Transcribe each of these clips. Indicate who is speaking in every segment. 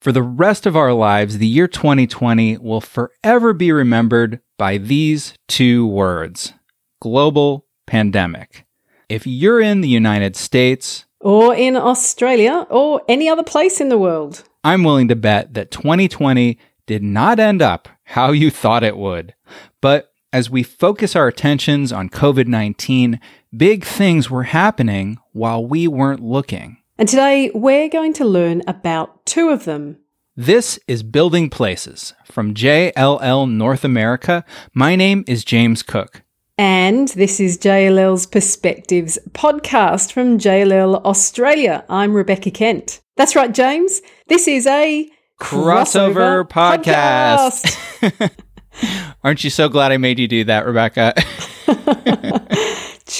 Speaker 1: For the rest of our lives, the year 2020 will forever be remembered by these two words global pandemic. If you're in the United States,
Speaker 2: or in Australia, or any other place in the world,
Speaker 1: I'm willing to bet that 2020 did not end up how you thought it would. But as we focus our attentions on COVID 19, big things were happening while we weren't looking.
Speaker 2: And today we're going to learn about two of them.
Speaker 1: This is Building Places from JLL North America. My name is James Cook.
Speaker 2: And this is JLL's Perspectives podcast from JLL Australia. I'm Rebecca Kent. That's right, James. This is a
Speaker 1: crossover, crossover podcast. podcast. Aren't you so glad I made you do that, Rebecca?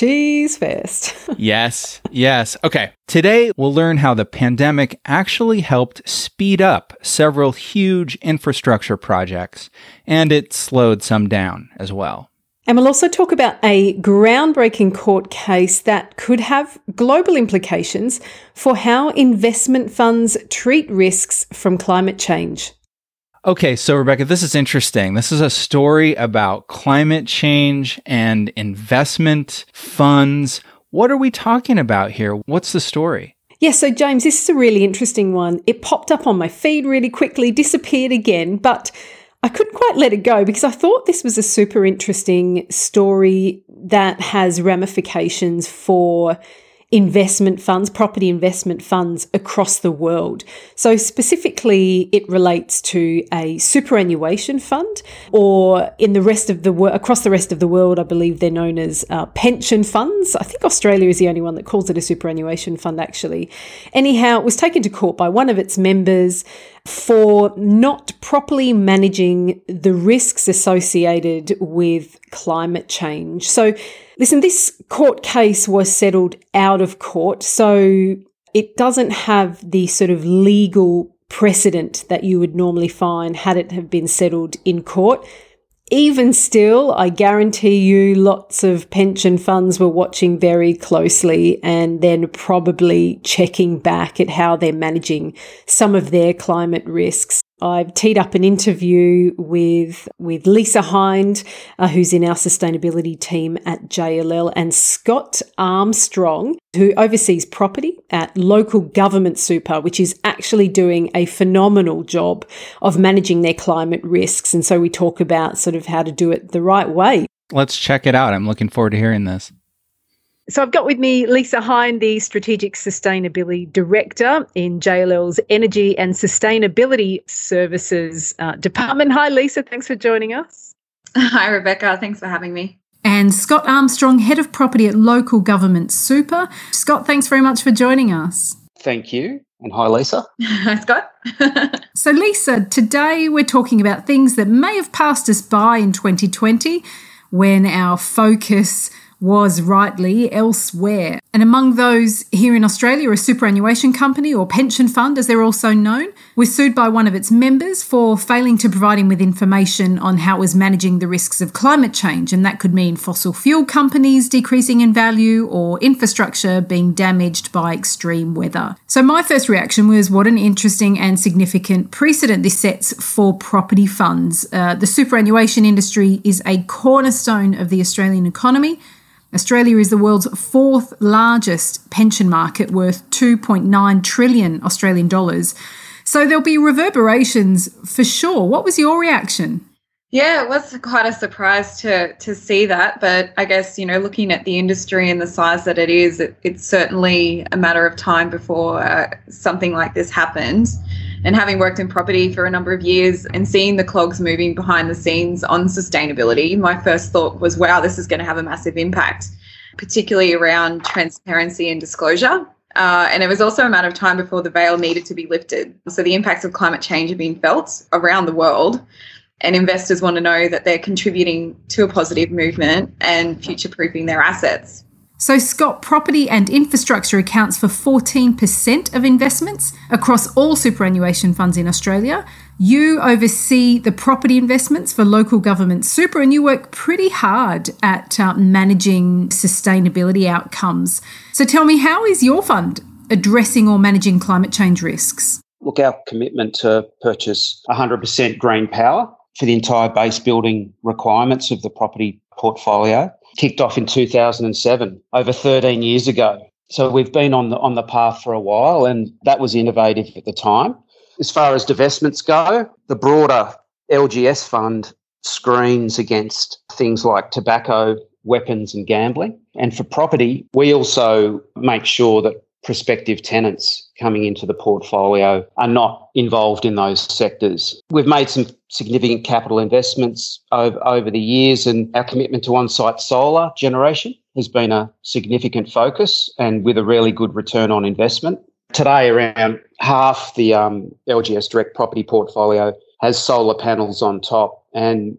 Speaker 2: Cheese fest.
Speaker 1: yes, yes. Okay. Today, we'll learn how the pandemic actually helped speed up several huge infrastructure projects, and it slowed some down as well.
Speaker 2: And we'll also talk about a groundbreaking court case that could have global implications for how investment funds treat risks from climate change.
Speaker 1: Okay, so Rebecca, this is interesting. This is a story about climate change and investment funds. What are we talking about here? What's the story?
Speaker 2: Yeah, so James, this is a really interesting one. It popped up on my feed really quickly, disappeared again, but I couldn't quite let it go because I thought this was a super interesting story that has ramifications for investment funds, property investment funds across the world. So specifically, it relates to a superannuation fund, or in the rest of the world, across the rest of the world, I believe they're known as uh, pension funds. I think Australia is the only one that calls it a superannuation fund, actually. Anyhow, it was taken to court by one of its members for not properly managing the risks associated with climate change. So, listen, this court case was settled out of court. So, it doesn't have the sort of legal precedent that you would normally find had it have been settled in court. Even still, I guarantee you lots of pension funds were watching very closely and then probably checking back at how they're managing some of their climate risks. I've teed up an interview with with Lisa Hinde, uh, who's in our sustainability team at JLL, and Scott Armstrong, who oversees property at local government super, which is actually doing a phenomenal job of managing their climate risks. And so we talk about sort of how to do it the right way.
Speaker 1: Let's check it out. I'm looking forward to hearing this.
Speaker 2: So I've got with me Lisa Hinde, the Strategic Sustainability Director in JLL's Energy and Sustainability Services uh, Department. Hi, Lisa. Thanks for joining us.
Speaker 3: Hi, Rebecca. Thanks for having me.
Speaker 2: And Scott Armstrong, Head of Property at Local Government Super. Scott, thanks very much for joining us.
Speaker 4: Thank you. And hi, Lisa.
Speaker 3: Hi, Scott.
Speaker 2: so, Lisa, today we're talking about things that may have passed us by in 2020 when our focus was rightly elsewhere. And among those here in Australia, a superannuation company or pension fund, as they're also known, was sued by one of its members for failing to provide him with information on how it was managing the risks of climate change. And that could mean fossil fuel companies decreasing in value or infrastructure being damaged by extreme weather. So, my first reaction was what an interesting and significant precedent this sets for property funds. Uh, the superannuation industry is a cornerstone of the Australian economy. Australia is the world's fourth largest pension market, worth 2.9 trillion Australian dollars. So there'll be reverberations for sure. What was your reaction?
Speaker 3: Yeah, it was quite a surprise to to see that, but I guess you know, looking at the industry and the size that it is, it, it's certainly a matter of time before uh, something like this happens and having worked in property for a number of years and seeing the clogs moving behind the scenes on sustainability, my first thought was, wow, this is going to have a massive impact, particularly around transparency and disclosure. Uh, and it was also a matter of time before the veil needed to be lifted. So the impacts of climate change are being felt around the world. And investors want to know that they're contributing to a positive movement and future proofing their assets.
Speaker 2: So, Scott, property and infrastructure accounts for 14% of investments across all superannuation funds in Australia. You oversee the property investments for local government super, and you work pretty hard at uh, managing sustainability outcomes. So, tell me, how is your fund addressing or managing climate change risks?
Speaker 4: Look, our commitment to purchase 100% green power for the entire base building requirements of the property portfolio kicked off in 2007, over 13 years ago. So we've been on the on the path for a while, and that was innovative at the time. As far as divestments go, the broader LGS fund screens against things like tobacco, weapons, and gambling. And for property, we also make sure that prospective tenants coming into the portfolio are not involved in those sectors. We've made some significant capital investments over, over the years, and our commitment to on site solar generation has been a significant focus and with a really good return on investment. Today, around half the um, LGS direct property portfolio has solar panels on top, and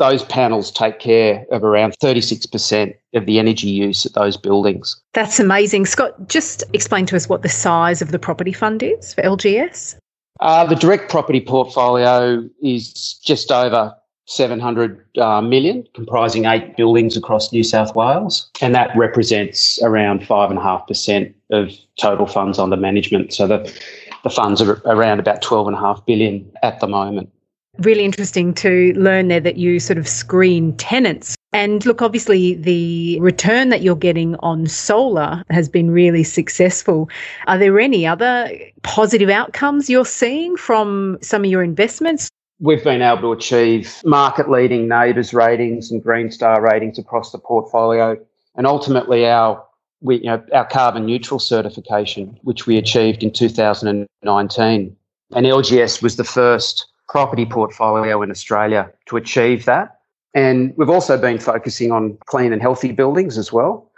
Speaker 4: those panels take care of around 36% of the energy use at those buildings.
Speaker 5: That's amazing. Scott, just explain to us what the size of the property fund is for LGS.
Speaker 4: Uh, the direct property portfolio is just over 700 uh, million, comprising eight buildings across New South Wales, and that represents around 5.5% of total funds under management. So the, the funds are around about 12.5 billion at the moment
Speaker 5: really interesting to learn there that you sort of screen tenants. And look, obviously, the return that you're getting on solar has been really successful. Are there any other positive outcomes you're seeing from some of your investments?
Speaker 4: We've been able to achieve market leading NABERS ratings and Green Star ratings across the portfolio. And ultimately, our we, you know, our carbon neutral certification, which we achieved in 2019. And LGS was the first property portfolio in Australia to achieve that. And we've also been focusing on clean and healthy buildings as well.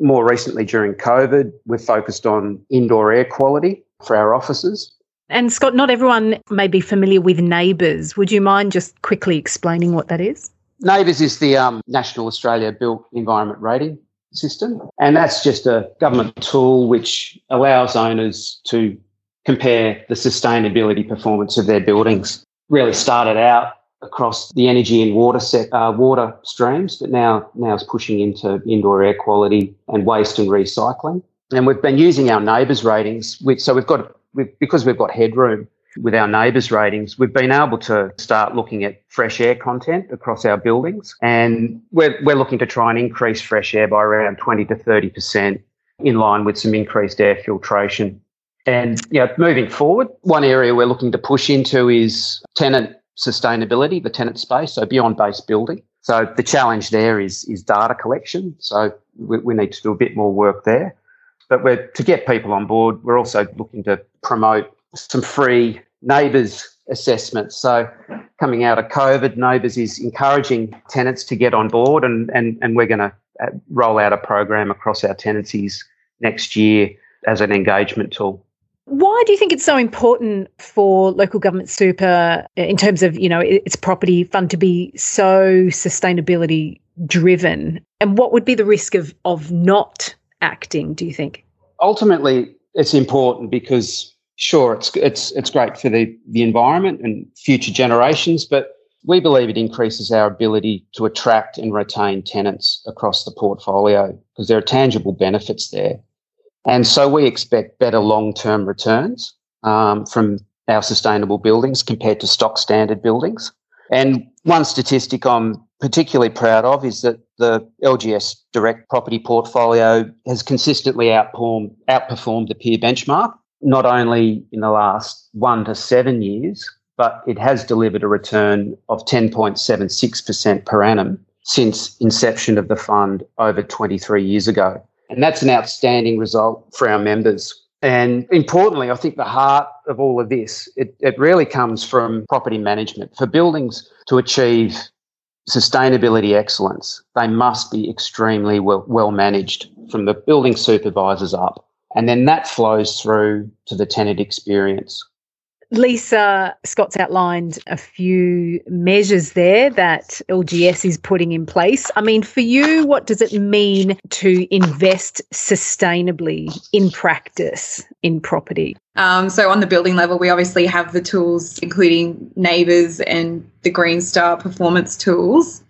Speaker 4: More recently, during COVID, we've focused on indoor air quality for our offices.
Speaker 5: And Scott, not everyone may be familiar with NABERS. Would you mind just quickly explaining what that is?
Speaker 4: NABERS is the um, National Australia Built Environment Rating System, and that's just a government tool which allows owners to compare the sustainability performance of their buildings really started out across the energy and water set, uh, water streams, but now now is pushing into indoor air quality and waste and recycling. And we've been using our NABERS ratings, which, so we've got we've, because we've got headroom with our NABERS ratings, we've been able to start looking at fresh air content across our buildings, and we're we're looking to try and increase fresh air by around twenty to thirty percent, in line with some increased air filtration and you know, moving forward, one area we're looking to push into is tenant sustainability, the tenant space, so beyond base building. So the challenge there is is data collection. So we, we need to do a bit more work there. But we're to get people on board, we're also looking to promote some free NABERS assessments. So coming out of COVID, NABERS is encouraging tenants to get on board, and and and we're going to uh, roll out a program across our tenancies next year as an engagement tool.
Speaker 5: Why do you think it's so important for local government super in terms of, you know, its property fund to be so sustainability driven? And what would be the risk of of not acting, do you think?
Speaker 4: Ultimately, it's important because sure, it's it's it's great for the, the environment and future generations, but we believe it increases our ability to attract and retain tenants across the portfolio because there are tangible benefits there. And so we expect better long term returns um, from our sustainable buildings compared to stock standard buildings. And one statistic I'm particularly proud of is that the LGS direct property portfolio has consistently outperformed, outperformed the peer benchmark, not only in the last one to seven years, but it has delivered a return of 10.76% per annum since inception of the fund over 23 years ago. And that's an outstanding result for our members. And importantly, I think the heart of all of this, it, it really comes from property management. For buildings to achieve sustainability excellence, they must be extremely well, well managed from the building supervisors up. And then that flows through to the tenant experience.
Speaker 5: Lisa Scott's outlined a few measures there that LGS is putting in place. I mean, for you, what does it mean to invest sustainably in practice in property?
Speaker 3: Um, so, on the building level, we obviously have the tools, including NABERS and the Green Star performance tools.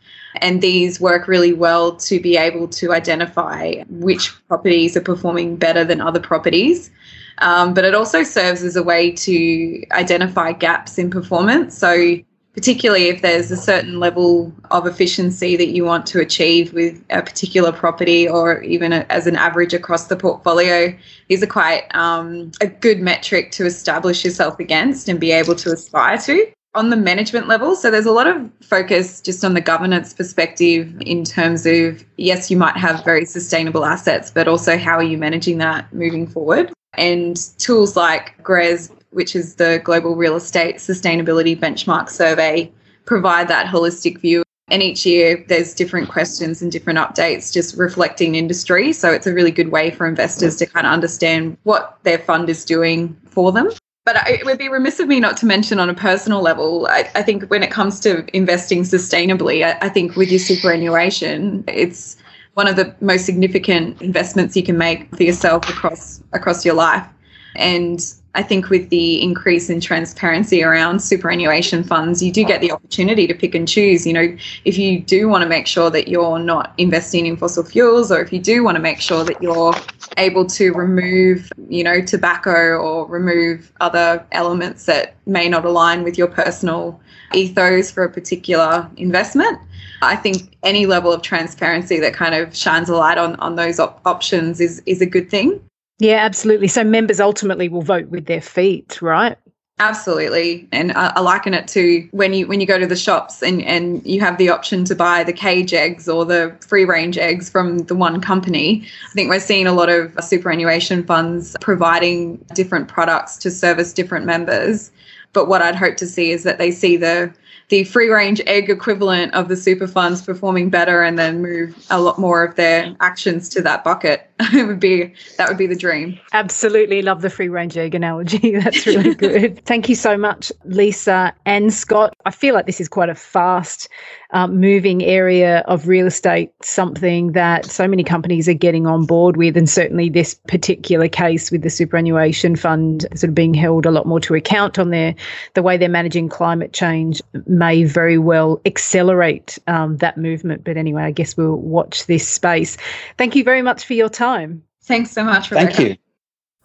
Speaker 3: And these work really well to be able to identify which properties are performing better than other properties. Um, but it also serves as a way to identify gaps in performance. So, particularly if there's a certain level of efficiency that you want to achieve with a particular property or even a, as an average across the portfolio, these are quite um, a good metric to establish yourself against and be able to aspire to on the management level. So there's a lot of focus just on the governance perspective in terms of, yes, you might have very sustainable assets, but also how are you managing that moving forward? And tools like GRESB, which is the Global Real Estate Sustainability Benchmark Survey, provide that holistic view. And each year there's different questions and different updates just reflecting industry. So it's a really good way for investors to kind of understand what their fund is doing for them but it would be remiss of me not to mention on a personal level. I, I think when it comes to investing sustainably, I, I, think with your superannuation, it's one of the most significant investments you can make for yourself across across your life. And I think with the increase in transparency around superannuation funds, you do get the opportunity to pick and choose. You know, if you do want to make sure that you're not investing in fossil fuels, or if you do want to make sure that you're able to remove, you know, tobacco or remove other elements that may not align with your personal ethos for a particular investment. I think any level of transparency that kind of shines a light on, on those op- options is, is a good thing.
Speaker 2: Yeah, absolutely. So members ultimately will vote with their feet, right?
Speaker 3: Absolutely, and I, I, liken it to when you when you go to the shops and and you have the option to buy the cage eggs or the free range eggs from the one company. I think we're seeing a lot of superannuation funds providing different products to service different members. But what I'd hope to see is that they see the the free range egg equivalent of the super funds performing better and then move a lot more of their actions to that bucket. It would be that would be the dream.
Speaker 2: Absolutely love the free range egg analogy. That's really good. Thank you so much lisa and scott. I feel like this is quite a fast um, moving area of real estate something that so many companies are getting on board with. And certainly this particular case with the superannuation fund sort of being held a lot more to account on their the way they're managing climate change may very well accelerate um, that movement. But anyway, I guess we'll watch this space. Thank you very much for your time.
Speaker 3: Thanks so much, Rebecca.
Speaker 4: Thank you.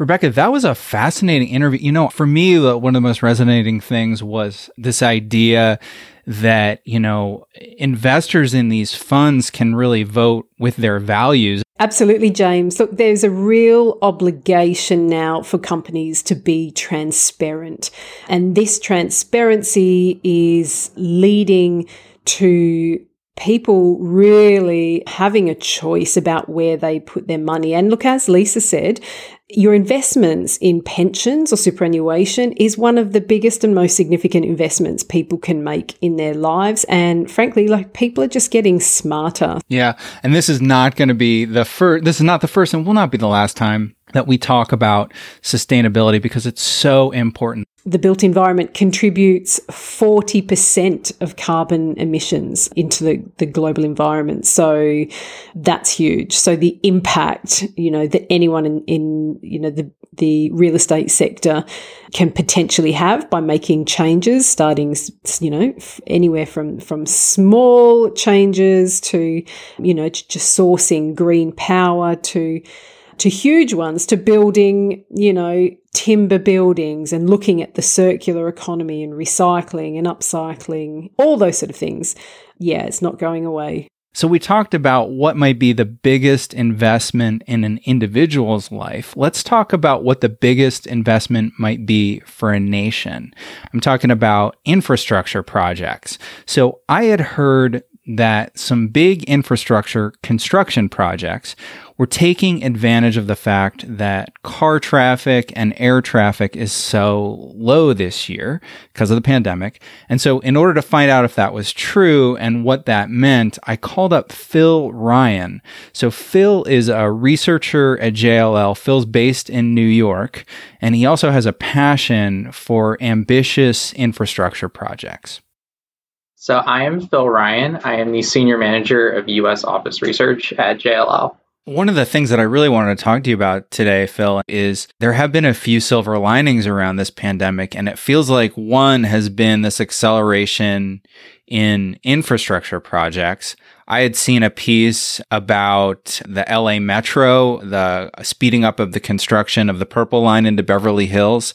Speaker 1: Rebecca, that was a fascinating interview. You know, for me, uh, one of the most resonating things was this idea that, you know, investors in these funds can really vote with their values.
Speaker 2: Absolutely, James. Look, there's a real obligation now for companies to be transparent. And this transparency is leading to people really having a choice about where they put their money. And look, as Lisa said, your investments in pensions or superannuation is one of the biggest and most significant investments people can make in their lives. And frankly, like people are just getting smarter.
Speaker 1: Yeah. And this is not going to be the first, this is not the first and will not be the last time that we talk about sustainability because it's so important.
Speaker 2: The built environment contributes 40% of carbon emissions into the, the global environment. So that's huge. So the impact, you know, that anyone in, in you know, the, the real estate sector can potentially have by making changes, starting, you know, anywhere from, from small changes to, you know, just sourcing green power to, to huge ones, to building, you know, timber buildings and looking at the circular economy and recycling and upcycling, all those sort of things. Yeah, it's not going away.
Speaker 1: So, we talked about what might be the biggest investment in an individual's life. Let's talk about what the biggest investment might be for a nation. I'm talking about infrastructure projects. So, I had heard that some big infrastructure construction projects were taking advantage of the fact that car traffic and air traffic is so low this year because of the pandemic. And so, in order to find out if that was true and what that meant, I called up Phil Ryan. So, Phil is a researcher at JLL. Phil's based in New York, and he also has a passion for ambitious infrastructure projects.
Speaker 6: So I am Phil Ryan. I am the senior manager of U.S. office research at JLL.
Speaker 1: One of the things that I really wanted to talk to you about today, Phil, is there have been a few silver linings around this pandemic, and it feels like one has been this acceleration in infrastructure projects. I had seen a piece about the LA Metro, the speeding up of the construction of the Purple Line into Beverly Hills.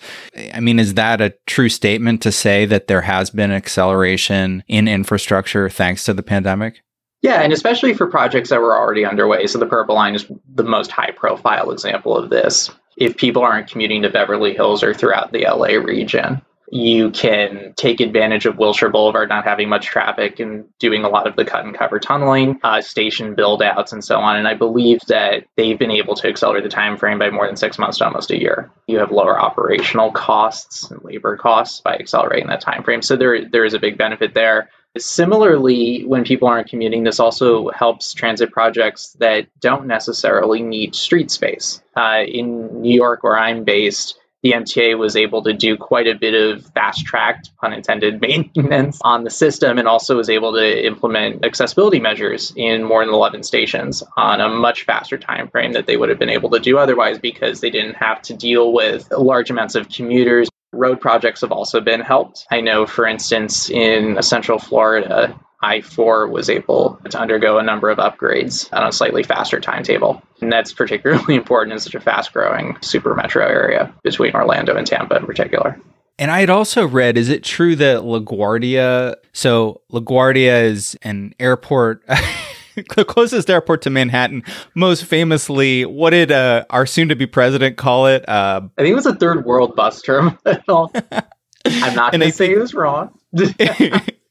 Speaker 1: I mean, is that a true statement to say that there has been acceleration in infrastructure thanks to the pandemic?
Speaker 6: Yeah, and especially for projects that were already underway. So the Purple Line is the most high profile example of this. If people aren't commuting to Beverly Hills or throughout the LA region, you can take advantage of Wilshire Boulevard not having much traffic and doing a lot of the cut and cover tunneling, uh, station build outs, and so on. And I believe that they've been able to accelerate the time frame by more than six months to almost a year. You have lower operational costs and labor costs by accelerating that time frame. So there there is a big benefit there. Similarly, when people aren't commuting, this also helps transit projects that don't necessarily need street space. Uh, in New York, where I'm based, the MTA was able to do quite a bit of fast tracked, pun intended, maintenance on the system and also was able to implement accessibility measures in more than 11 stations on a much faster time frame that they would have been able to do otherwise because they didn't have to deal with large amounts of commuters road projects have also been helped. I know, for instance, in Central Florida, I 4 was able to undergo a number of upgrades on a slightly faster timetable. And that's particularly important in such a fast growing super metro area between Orlando and Tampa in particular.
Speaker 1: And I had also read, is it true that LaGuardia, so LaGuardia is an airport the closest airport to Manhattan. Most famously, what did uh, our soon-to-be president call it? Uh,
Speaker 6: I think it was a third world bus terminal. I'm not going to say it was wrong.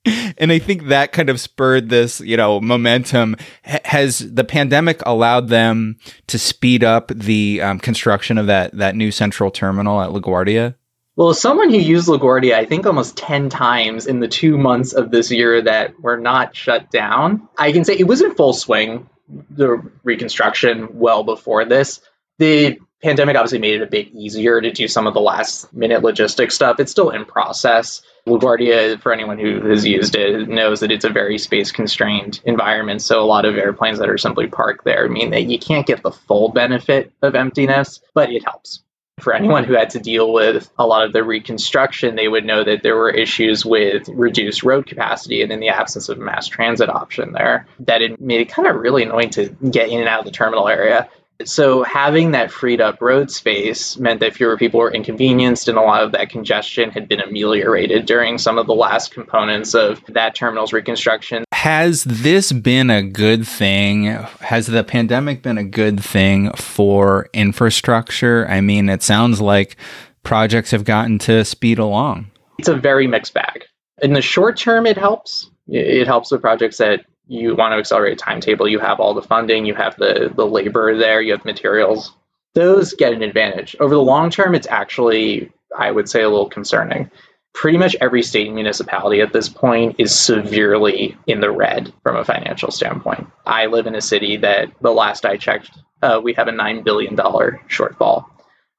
Speaker 1: and I think that kind of spurred this, you know, momentum. H- has the pandemic allowed them to speed up the um, construction of that that new central terminal at LaGuardia?
Speaker 6: Well, someone who used LaGuardia, I think almost 10 times in the two months of this year that were not shut down, I can say it was in full swing, the reconstruction, well before this. The pandemic obviously made it a bit easier to do some of the last minute logistics stuff. It's still in process. LaGuardia, for anyone who has used it, knows that it's a very space constrained environment. So a lot of airplanes that are simply parked there mean that you can't get the full benefit of emptiness, but it helps for anyone who had to deal with a lot of the reconstruction, they would know that there were issues with reduced road capacity and in the absence of mass transit option there, that it made it kind of really annoying to get in and out of the terminal area. So having that freed up road space meant that fewer people were inconvenienced and a lot of that congestion had been ameliorated during some of the last components of that terminal's reconstruction.
Speaker 1: Has this been a good thing? Has the pandemic been a good thing for infrastructure? I mean, it sounds like projects have gotten to speed along.
Speaker 6: It's a very mixed bag. In the short term, it helps. It helps with projects that you want to accelerate a timetable, you have all the funding, you have the, the labor there, you have materials. Those get an advantage. Over the long term, it's actually, I would say, a little concerning. Pretty much every state and municipality at this point is severely in the red from a financial standpoint. I live in a city that, the last I checked, uh, we have a $9 billion shortfall.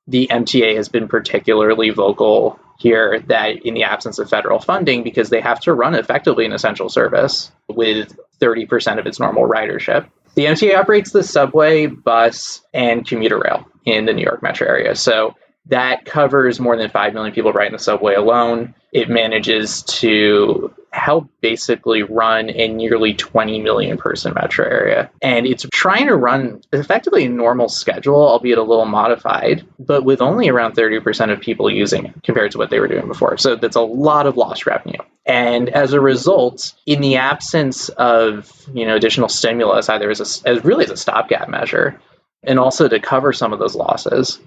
Speaker 6: The MTA has been particularly vocal here that in the absence of federal funding, because they have to run effectively an essential service with 30% of its normal ridership. The MTA operates the subway, bus, and commuter rail in the New York metro area. So that covers more than 5 million people right in the subway alone. It manages to help basically run a nearly 20 million person metro area. And it's trying to run effectively a normal schedule, albeit a little modified, but with only around 30% of people using it compared to what they were doing before. So that's a lot of lost revenue. And as a result, in the absence of you know additional stimulus, either as, a, as really as a stopgap measure, and also to cover some of those losses,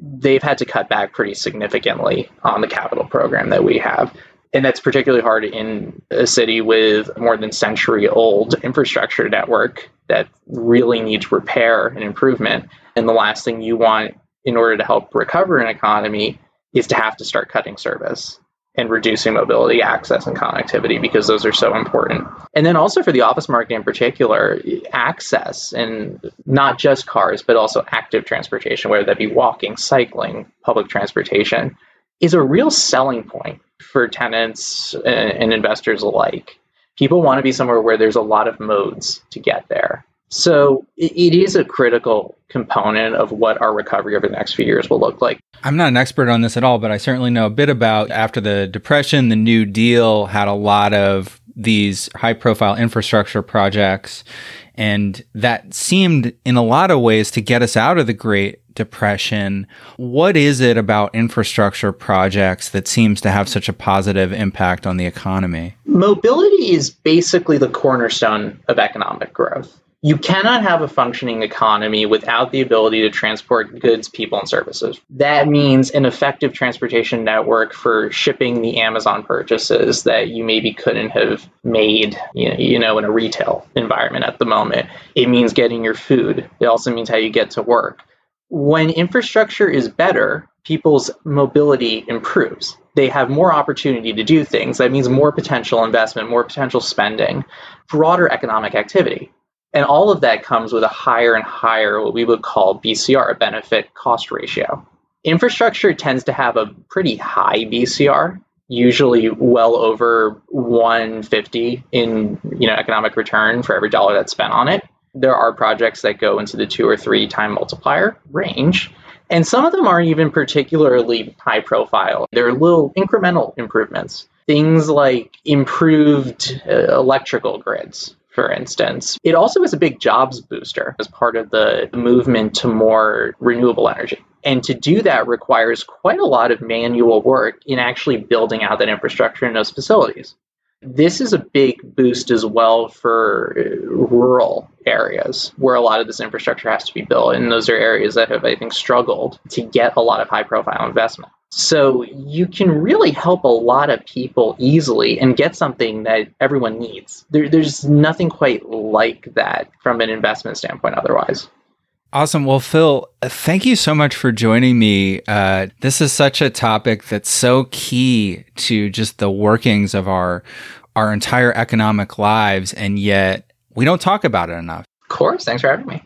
Speaker 6: they've had to cut back pretty significantly on the capital program that we have. And that's particularly hard in a city with a more than century old infrastructure network that really needs repair and improvement. And the last thing you want in order to help recover an economy is to have to start cutting service and reducing mobility, access, and connectivity because those are so important. And then also for the office market in particular, access and not just cars, but also active transportation, whether that be walking, cycling, public transportation, is a real selling point for tenants and investors alike. People want to be somewhere where there's a lot of modes to get there. So it is a critical component of what our recovery over the next few years will look like.
Speaker 1: I'm not an expert on this at all, but I certainly know a bit about after the Depression, the New Deal had a lot of these high profile infrastructure projects. And that seemed in a lot of ways to get us out of the Great Depression. What is it about infrastructure projects that seems to have such a positive impact on the economy?
Speaker 6: Mobility is basically the cornerstone of economic growth you cannot have a functioning economy without the ability to transport goods, people, and services. That means an effective transportation network for shipping the Amazon purchases that you maybe couldn't have made, you know, in a retail environment at the moment. It means getting your food. It also means how you get to work. When infrastructure is better, people's mobility improves. They have more opportunity to do things. That means more potential investment, more potential spending, broader economic activity. And all of that comes with a higher and higher, what we would call BCR, benefit cost ratio. Infrastructure tends to have a pretty high BCR, usually well over 150 in you know economic return for every dollar that's spent on it. There are projects that go into the two or three time multiplier range. And some of them aren't even particularly high profile. They're little incremental improvements. Things like improved uh, electrical grids, for instance. It also is a big jobs booster as part of the movement to more renewable energy. And to do that requires quite a lot of manual work in actually building out that infrastructure in those facilities. This is a big boost as well for uh, rural areas where a lot of this infrastructure has to be built. And those are areas that have, I think, struggled to get a lot of high profile investment. So you can really help a lot of people easily and get something that everyone needs. There, there's nothing quite like that from an investment standpoint otherwise.
Speaker 1: Awesome. Well, Phil, thank you so much for joining me. Uh, this is such a topic that's so key to just the workings of our our entire economic lives, and yet we don't talk about it enough.
Speaker 6: Of course. Thanks for having me.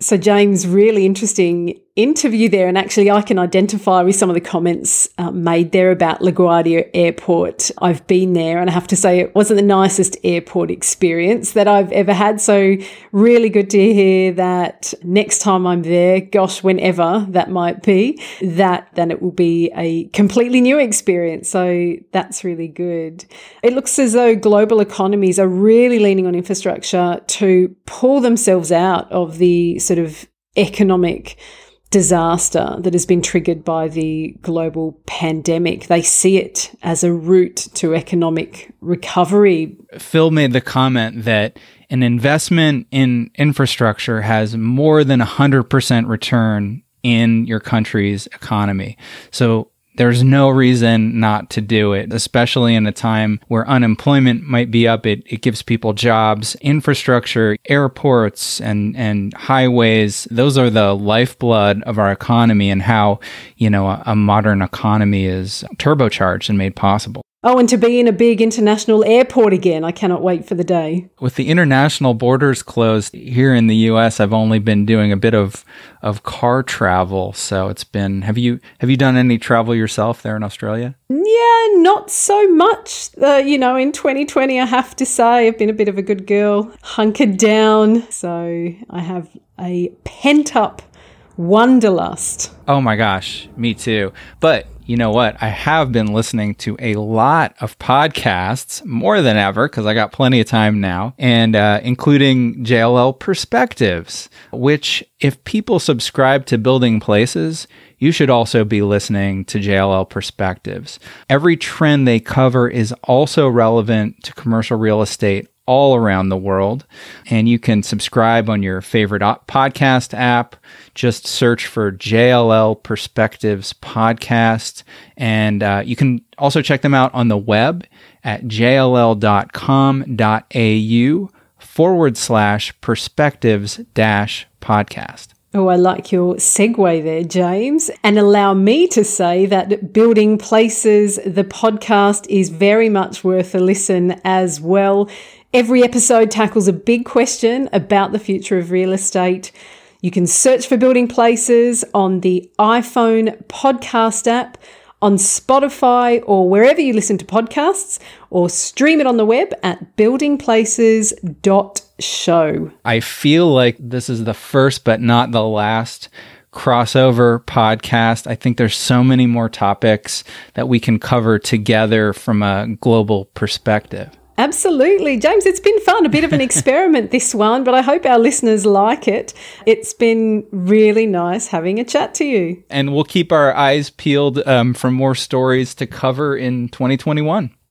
Speaker 2: So, James, really interesting interview there. And actually, I can identify with some of the comments uh, made there about LaGuardia Airport. I've been there, and I have to say, it wasn't the nicest airport experience that I've ever had. So, really good to hear that next time I'm there, gosh, whenever that might be, that then it will be a completely new experience. So, that's really good. It looks as though global economies are really leaning on infrastructure to pull themselves out of the sort of economic disaster that has been triggered by the global pandemic. They see it as a route to economic recovery.
Speaker 1: Phil made the comment that an investment in infrastructure has more than 100% return in your country's economy. So there's no reason not to do it, especially in a time where unemployment might be up. It, it gives people jobs, infrastructure, airports and, and highways. Those are the lifeblood of our economy and how, you know, a, a modern economy is turbocharged and made possible.
Speaker 2: Oh, and to be in a big international airport again. I cannot wait for the day.
Speaker 1: With the international borders closed here in the US, I've only been doing a bit of of car travel. So it's been have you have you done any travel yourself there in Australia?
Speaker 2: Yeah, not so much. Uh, you know, in 2020 I have to say I've been a bit of a good girl, hunkered down. So I have a pent up wanderlust.
Speaker 1: Oh my gosh, me too. But you know what? I have been listening to a lot of podcasts more than ever because I got plenty of time now, and uh, including JLL Perspectives, which, if people subscribe to Building Places, you should also be listening to JLL Perspectives. Every trend they cover is also relevant to commercial real estate all around the world. And you can subscribe on your favorite podcast app. Just search for JLL Perspectives Podcast. And uh, you can also check them out on the web at jll.com.au forward slash perspectives dash podcast.
Speaker 2: Oh, I like your segue there, James. And allow me to say that Building Places, the podcast, is very much worth a listen as well. Every episode tackles a big question about the future of real estate. You can search for Building Places on the iPhone podcast app, on Spotify, or wherever you listen to podcasts, or stream it on the web at buildingplaces.show.
Speaker 1: I feel like this is the first, but not the last crossover podcast. I think there's so many more topics that we can cover together from a global perspective.
Speaker 2: Absolutely. James, it's been fun. A bit of an experiment, this one, but I hope our listeners like it. It's been really nice having a chat to you.
Speaker 1: And we'll keep our eyes peeled um, for more stories to cover in 2021.